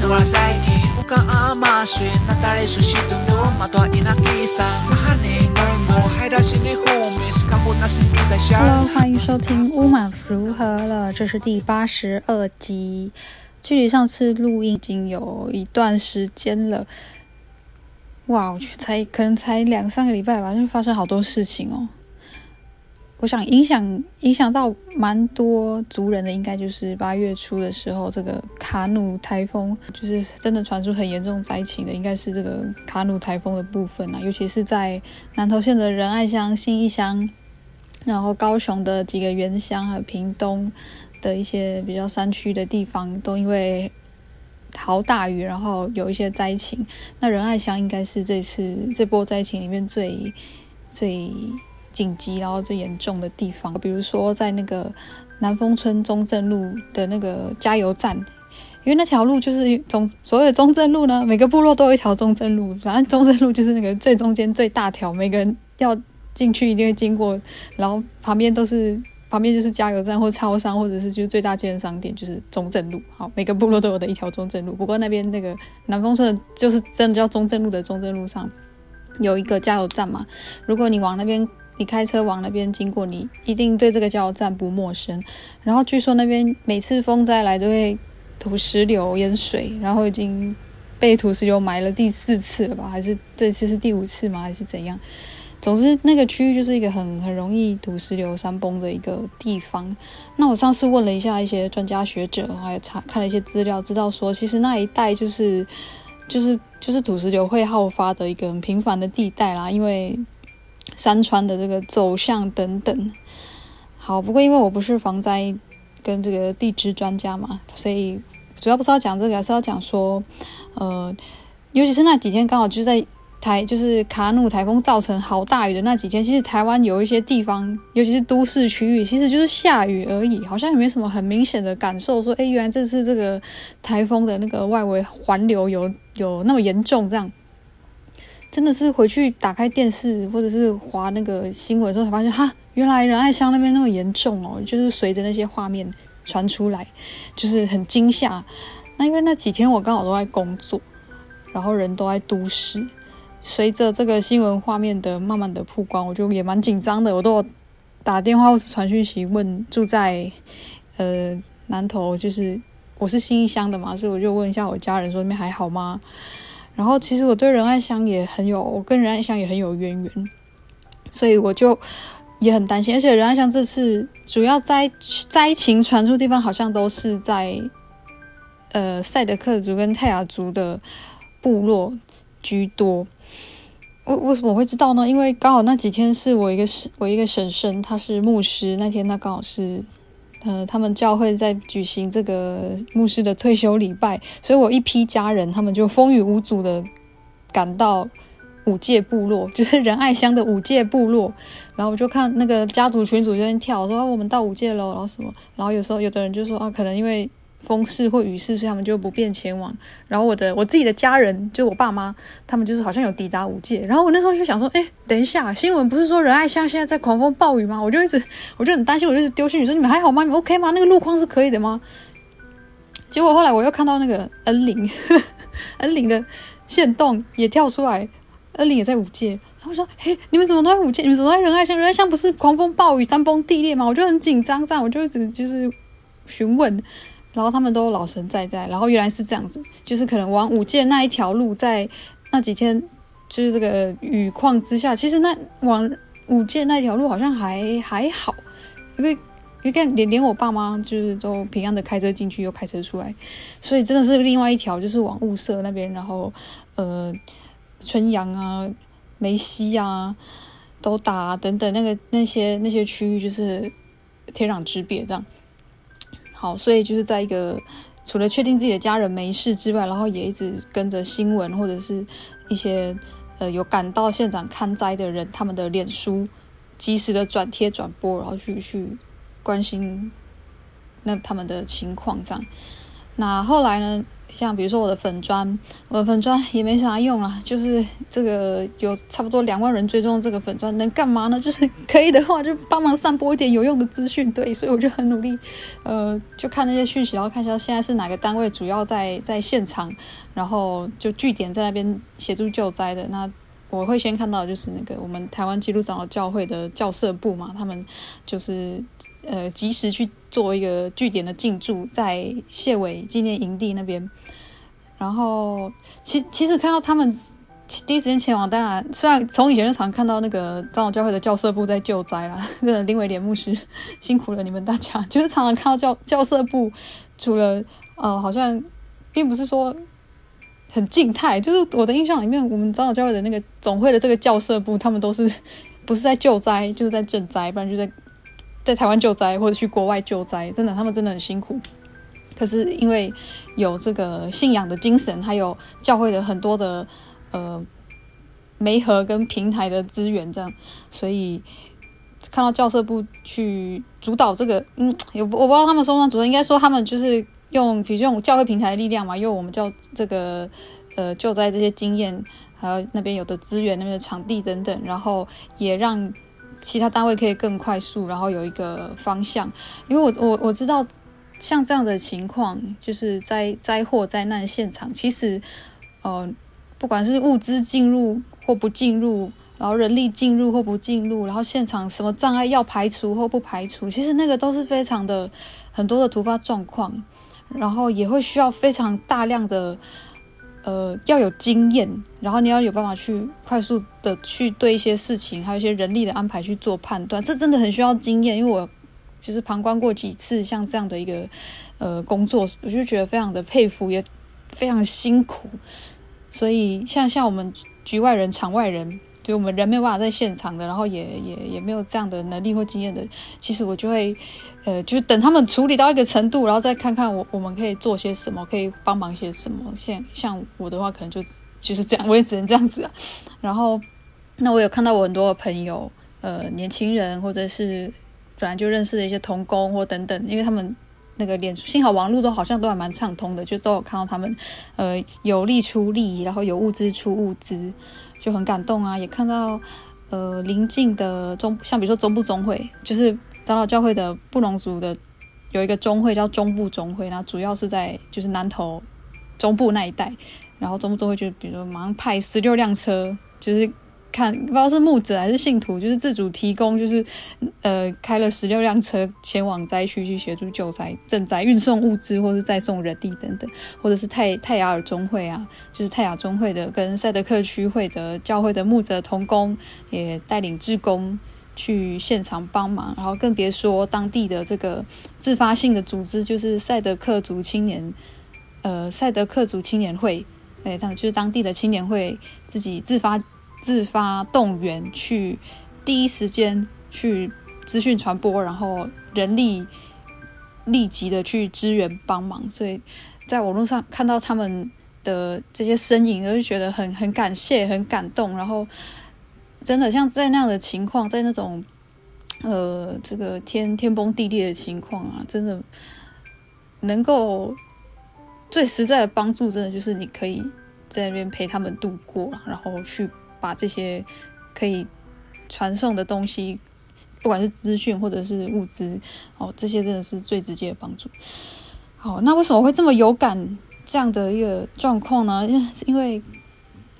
Hello，欢迎收听《乌马如何了》，这是第八十二集。距离上次录音已经有一段时间了，哇，我觉得才可能才两三个礼拜吧，就发生好多事情哦。我想影响影响到蛮多族人的，应该就是八月初的时候，这个卡努台风就是真的传出很严重灾情的，应该是这个卡努台风的部分啊，尤其是在南投县的仁爱乡、新义乡，然后高雄的几个原乡和屏东的一些比较山区的地方，都因为豪大雨，然后有一些灾情。那仁爱乡应该是这次这波灾情里面最最。紧急，然后最严重的地方，比如说在那个南丰村中正路的那个加油站，因为那条路就是中所谓的中正路呢，每个部落都有一条中正路，反正中正路就是那个最中间最大条，每个人要进去一定会经过，然后旁边都是旁边就是加油站或超商，或者是就是最大间商店，就是中正路。好，每个部落都有的一条中正路。不过那边那个南丰村就是真的叫中正路的中正路上有一个加油站嘛，如果你往那边。你开车往那边经过，你一定对这个加油站不陌生。然后据说那边每次风灾来都会土石流淹水，然后已经被土石流埋了第四次了吧？还是这次是第五次吗？还是怎样？总之那个区域就是一个很很容易土石流山崩的一个地方。那我上次问了一下一些专家学者，还有查看了一些资料，知道说其实那一带就是就是就是土石流会好发的一个很频繁的地带啦，因为。山川的这个走向等等，好，不过因为我不是防灾跟这个地质专家嘛，所以主要不是要讲这个，而是要讲说，呃，尤其是那几天刚好就在台，就是卡努台风造成好大雨的那几天，其实台湾有一些地方，尤其是都市区域，其实就是下雨而已，好像也没什么很明显的感受，说，哎，原来这次这个台风的那个外围环流有有那么严重这样。真的是回去打开电视或者是滑那个新闻的时候才发现，哈，原来仁爱乡那边那么严重哦！就是随着那些画面传出来，就是很惊吓。那因为那几天我刚好都在工作，然后人都在都市，随着这个新闻画面的慢慢的曝光，我就也蛮紧张的。我都有打电话或是传讯息问住在呃南投，就是我是新义乡的嘛，所以我就问一下我家人说那边还好吗？然后其实我对仁爱乡也很有，我跟仁爱乡也很有渊源，所以我就也很担心。而且仁爱乡这次主要灾灾情传出地方，好像都是在呃赛德克族跟泰雅族的部落居多。为为什么我会知道呢？因为刚好那几天是我一个我一个婶婶，她是牧师，那天她刚好是。呃，他们教会在举行这个牧师的退休礼拜，所以我一批家人，他们就风雨无阻的赶到五界部落，就是仁爱乡的五界部落。然后我就看那个家族群组在那跳，说我们到五界喽，然后什么，然后有时候有的人就说啊，可能因为。风势或雨势，所以他们就不便前往。然后我的我自己的家人，就我爸妈，他们就是好像有抵达五界。然后我那时候就想说，哎，等一下，新闻不是说仁爱乡现在在狂风暴雨吗？我就一直，我就很担心，我就一直丢讯，你说你们还好吗？你们 OK 吗？那个路况是可以的吗？结果后来我又看到那个恩林，恩林的线动也跳出来，恩林也在五界。然后我说，嘿，你们怎么都在五界？你们怎么在仁爱乡？仁爱乡不是狂风暴雨、山崩地裂吗？我就很紧张，这样我就一直就是询问。然后他们都老神在在，然后原来是这样子，就是可能往五界那一条路，在那几天就是这个雨况之下，其实那往五界那一条路好像还还好，因为因为连连我爸妈就是都平安的开车进去又开车出来，所以真的是另外一条就是往雾社那边，然后呃春阳啊、梅溪啊、都打等等那个那些那些区域就是天壤之别这样。好，所以就是在一个除了确定自己的家人没事之外，然后也一直跟着新闻或者是一些呃有赶到现场看灾的人，他们的脸书及时的转贴转播，然后去去关心那他们的情况这样。那后来呢？像比如说我的粉砖，我的粉砖也没啥用啊，就是这个有差不多两万人追踪这个粉砖能干嘛呢？就是可以的话就帮忙散播一点有用的资讯，对，所以我就很努力，呃，就看那些讯息，然后看一下现在是哪个单位主要在在现场，然后就据点在那边协助救灾的。那我会先看到就是那个我们台湾基督长老教会的教社部嘛，他们就是呃及时去做一个据点的进驻，在谢伟纪念营地那边。然后，其其实看到他们第一时间前往，当然，虽然从以前就常看到那个长老教会的教社部在救灾啦，这个林伟廉牧师辛苦了你们大家，就是常常看到教教社部，除了呃，好像并不是说很静态，就是我的印象里面，我们长老教会的那个总会的这个教社部，他们都是不是在救灾，就是在赈灾，不然就在在台湾救灾或者去国外救灾，真的，他们真的很辛苦。可是因为有这个信仰的精神，还有教会的很多的呃媒合跟平台的资源，这样，所以看到教社部去主导这个，嗯，我我不知道他们说不上主导，应该说他们就是用，比如用教会平台的力量嘛，因为我们教这个呃救灾这些经验，还有那边有的资源、那边的场地等等，然后也让其他单位可以更快速，然后有一个方向，因为我我我知道。像这样的情况，就是在灾祸灾难现场，其实，呃，不管是物资进入或不进入，然后人力进入或不进入，然后现场什么障碍要排除或不排除，其实那个都是非常的很多的突发状况，然后也会需要非常大量的，呃，要有经验，然后你要有办法去快速的去对一些事情，还有一些人力的安排去做判断，这真的很需要经验，因为我。其实旁观过几次像这样的一个呃工作，我就觉得非常的佩服，也非常辛苦。所以像像我们局外人、场外人，就我们人没有办法在现场的，然后也也也没有这样的能力或经验的，其实我就会呃，就是等他们处理到一个程度，然后再看看我我们可以做些什么，可以帮忙些什么。像像我的话，可能就就是这样，我也只能这样子啊。然后那我有看到我很多的朋友，呃，年轻人或者是。本来就认识的一些同工或等等，因为他们那个脸，幸好网络都好像都还蛮畅通的，就都有看到他们，呃，有力出力，然后有物资出物资，就很感动啊。也看到呃邻近的中，像比如说中部中会，就是长老教会的布隆族的有一个中会叫中部中会，然后主要是在就是南投中部那一带，然后中部中会就比如说马上派十六辆车，就是。看，不知道是牧者还是信徒，就是自主提供，就是呃开了十六辆车前往灾区去协助救灾、赈灾、运送物资，或是再送人力等等，或者是泰泰雅尔中会啊，就是泰雅中会的跟赛德克区会的教会的牧者同工也带领志工去现场帮忙，然后更别说当地的这个自发性的组织，就是赛德克族青年，呃赛德克族青年会，哎，他们就是当地的青年会自己自发。自发动员去第一时间去资讯传播，然后人力立即的去支援帮忙，所以在网络上看到他们的这些身影，我就觉得很很感谢、很感动。然后真的像在那样的情况，在那种呃这个天天崩地裂的情况啊，真的能够最实在的帮助，真的就是你可以在那边陪他们度过，然后去。把这些可以传送的东西，不管是资讯或者是物资，哦，这些真的是最直接的帮助。好，那为什么会这么有感这样的一个状况呢？因为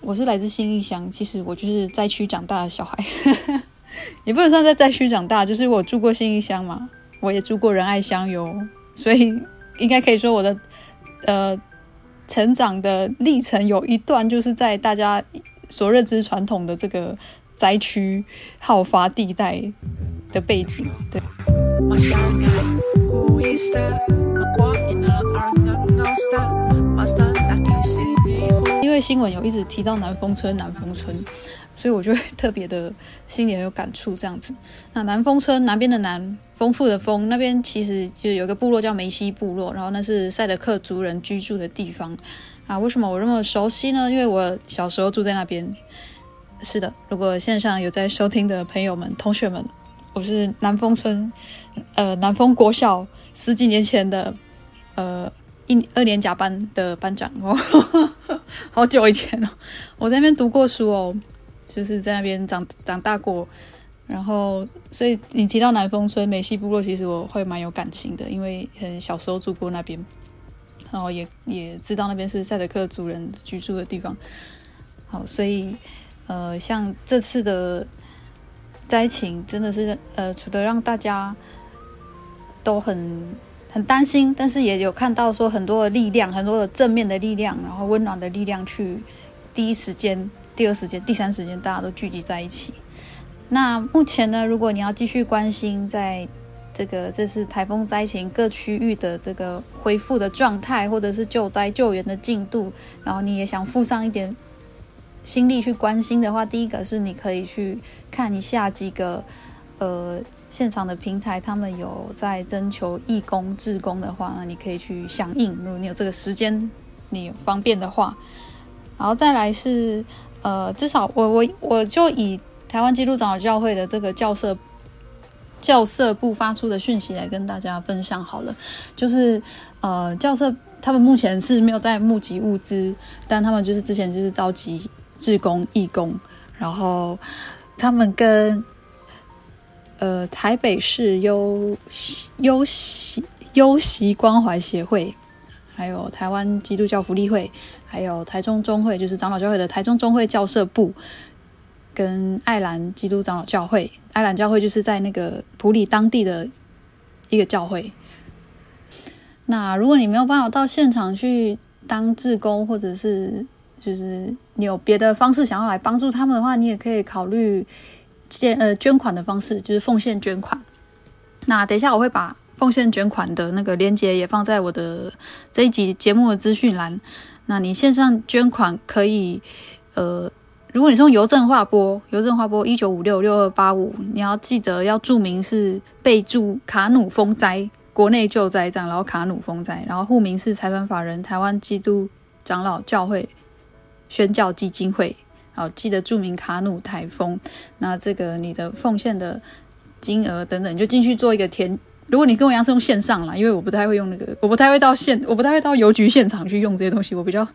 我是来自新义乡，其实我就是灾区长大的小孩，也不能算在灾区长大，就是我住过新义乡嘛，我也住过仁爱乡哟，所以应该可以说我的呃成长的历程有一段就是在大家。所认知传统的这个灾区好发地带的背景，对。因为新闻有一直提到南丰村，南丰村，所以我就会特别的心里很有感触。这样子，那南丰村南边的南，丰富的丰，那边其实就有个部落叫梅西部落，然后那是赛德克族人居住的地方。啊，为什么我那么熟悉呢？因为我小时候住在那边。是的，如果线上有在收听的朋友们、同学们，我是南丰村，呃，南丰国小十几年前的，呃，一二年甲班的班长哦，好久以前哦，我在那边读过书哦，就是在那边长长大过，然后所以你提到南丰村美西部落，其实我会蛮有感情的，因为很小时候住过那边，然后也也知道那边是赛德克族人居住的地方，好，所以呃，像这次的灾情真的是呃，除了让大家都很。很担心，但是也有看到说很多的力量，很多的正面的力量，然后温暖的力量，去第一时间、第二时间、第三时间，大家都聚集在一起。那目前呢，如果你要继续关心在这个这次台风灾情各区域的这个恢复的状态，或者是救灾救援的进度，然后你也想付上一点心力去关心的话，第一个是你可以去看一下几个呃。现场的平台，他们有在征求义工、志工的话，那你可以去响应。如果你有这个时间，你方便的话，然后再来是，呃，至少我我我就以台湾基督长老教会的这个教社教社部发出的讯息来跟大家分享好了。就是呃，教社他们目前是没有在募集物资，但他们就是之前就是召集志工、义工，然后他们跟。呃，台北市优优习优习关怀协会，还有台湾基督教福利会，还有台中中会，就是长老教会的台中中会教社部，跟爱兰基督长老教会，爱兰教会就是在那个普里当地的一个教会。那如果你没有办法到现场去当志工，或者是就是你有别的方式想要来帮助他们的话，你也可以考虑。捐呃捐款的方式就是奉献捐款。那等一下我会把奉献捐款的那个链接也放在我的这一集节目的资讯栏。那你线上捐款可以，呃，如果你是用邮政划拨，邮政划拨一九五六六二八五，你要记得要注明是备注卡努风灾国内救灾这样，然后卡努风灾，然后户名是财团法人台湾基督长老教会宣教基金会。好，记得注明卡努台风。那这个你的奉献的金额等等，你就进去做一个填。如果你跟我一样是用线上啦，因为我不太会用那个，我不太会到现，我不太会到邮局现场去用这些东西。我比较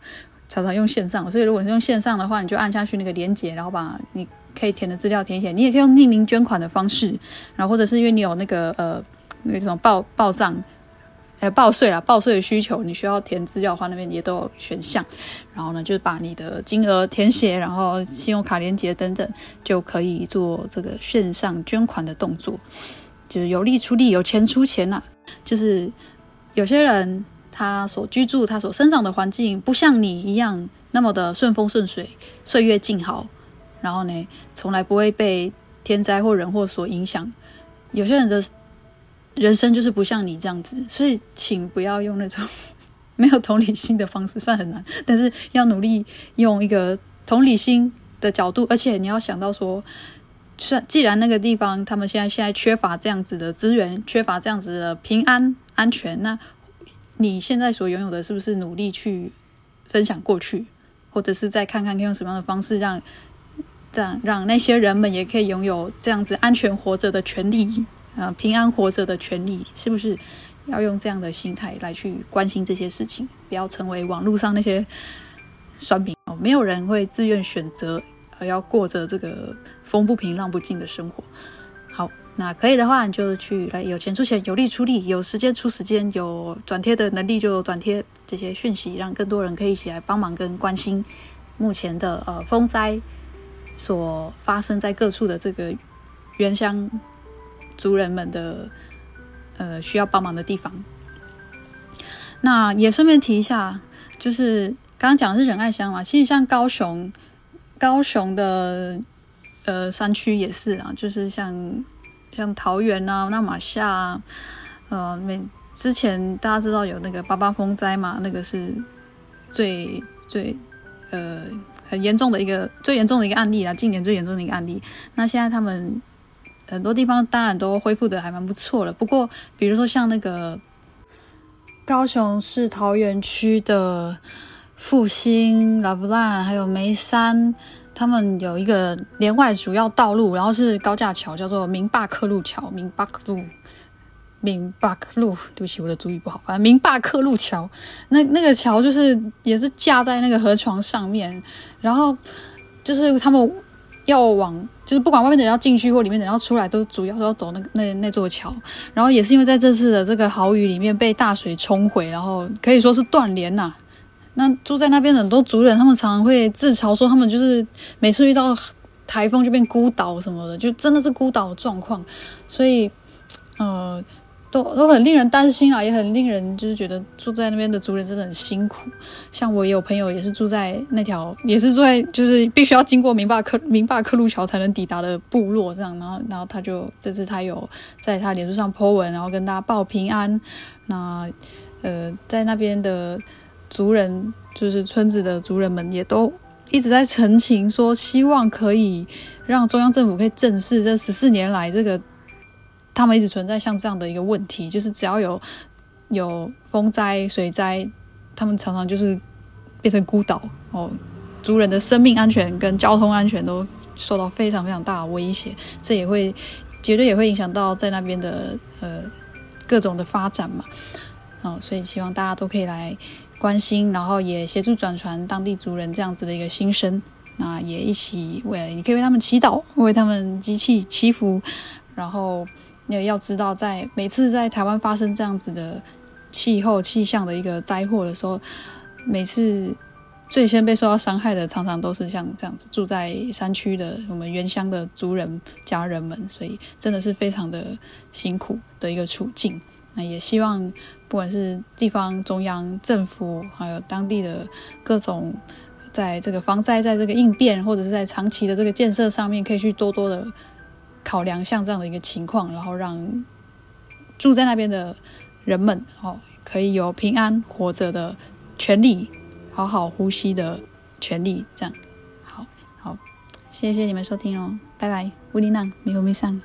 常常用线上，所以如果你是用线上的话，你就按下去那个连接，然后把你可以填的资料填写。你也可以用匿名捐款的方式，然后或者是因为你有那个呃那种报报账。呃，报税啦，报税的需求，你需要填资料的话，那边也都有选项。然后呢，就是把你的金额填写，然后信用卡连接等等，就可以做这个线上捐款的动作。就是有力出力，有钱出钱呐、啊。就是有些人他所居住、他所生长的环境，不像你一样那么的顺风顺水、岁月静好。然后呢，从来不会被天灾或人祸所影响。有些人的。人生就是不像你这样子，所以请不要用那种 没有同理心的方式，算很难，但是要努力用一个同理心的角度，而且你要想到说，算既然那个地方他们现在现在缺乏这样子的资源，缺乏这样子的平安安全，那你现在所拥有的是不是努力去分享过去，或者是再看看可以用什么样的方式让这样让那些人们也可以拥有这样子安全活着的权利？啊，平安活着的权利，是不是要用这样的心态来去关心这些事情？不要成为网络上那些酸民哦。没有人会自愿选择而要过着这个风不平浪不静的生活。好，那可以的话，你就去来，有钱出钱，有力出力，有时间出时间，有转贴的能力就转贴这些讯息，让更多人可以一起来帮忙跟关心目前的呃风灾所发生在各处的这个原乡。族人们的呃需要帮忙的地方，那也顺便提一下，就是刚刚讲的是仁爱乡嘛，其实像高雄，高雄的呃山区也是啊，就是像像桃园啊、那马夏啊，呃，每之前大家知道有那个八八风灾嘛，那个是最最呃很严重的一个最严重的一个案例啦，今年最严重的一个案例。那现在他们。很多地方当然都恢复的还蛮不错了，不过比如说像那个高雄市桃园区的复兴、拉布兰还有梅山，他们有一个连外主要道路，然后是高架桥，叫做明坝克路桥，明巴克路。明巴克路，对不起，我的主语不好，反正明巴克路桥，那那个桥就是也是架在那个河床上面，然后就是他们要往，就是不管外面的人要进去或里面的人要出来，都主要都要走那那那座桥，然后也是因为在这次的这个豪雨里面被大水冲毁，然后可以说是断联呐。那住在那边很多族人，他们常常会自嘲说，他们就是每次遇到台风就变孤岛什么的，就真的是孤岛状况，所以，呃，都都很令人担心啊，也很令人就是觉得住在那边的族人真的很辛苦。像我也有朋友也是住在那条，也是住在就是必须要经过明巴克明巴克路桥才能抵达的部落这样，然后然后他就这次他有在他脸书上 po 文，然后跟大家报平安。那呃，在那边的。族人就是村子的族人们，也都一直在陈情说，希望可以让中央政府可以正视这十四年来这个他们一直存在像这样的一个问题，就是只要有有风灾、水灾，他们常常就是变成孤岛哦，族人的生命安全跟交通安全都受到非常非常大的威胁，这也会绝对也会影响到在那边的呃各种的发展嘛，哦，所以希望大家都可以来。关心，然后也协助转传当地族人这样子的一个心声，那也一起为你可以为他们祈祷，为他们集气祈福，然后你也要知道，在每次在台湾发生这样子的气候气象的一个灾祸的时候，每次最先被受到伤害的，常常都是像这样子住在山区的我们原乡的族人家人们，所以真的是非常的辛苦的一个处境。那也希望，不管是地方、中央政府，还有当地的各种，在这个防灾、在这个应变，或者是在长期的这个建设上面，可以去多多的考量像这样的一个情况，然后让住在那边的人们，哦，可以有平安活着的权利，好好呼吸的权利。这样，好好，谢谢你们收听哦，拜拜，乌里娜，米罗米桑。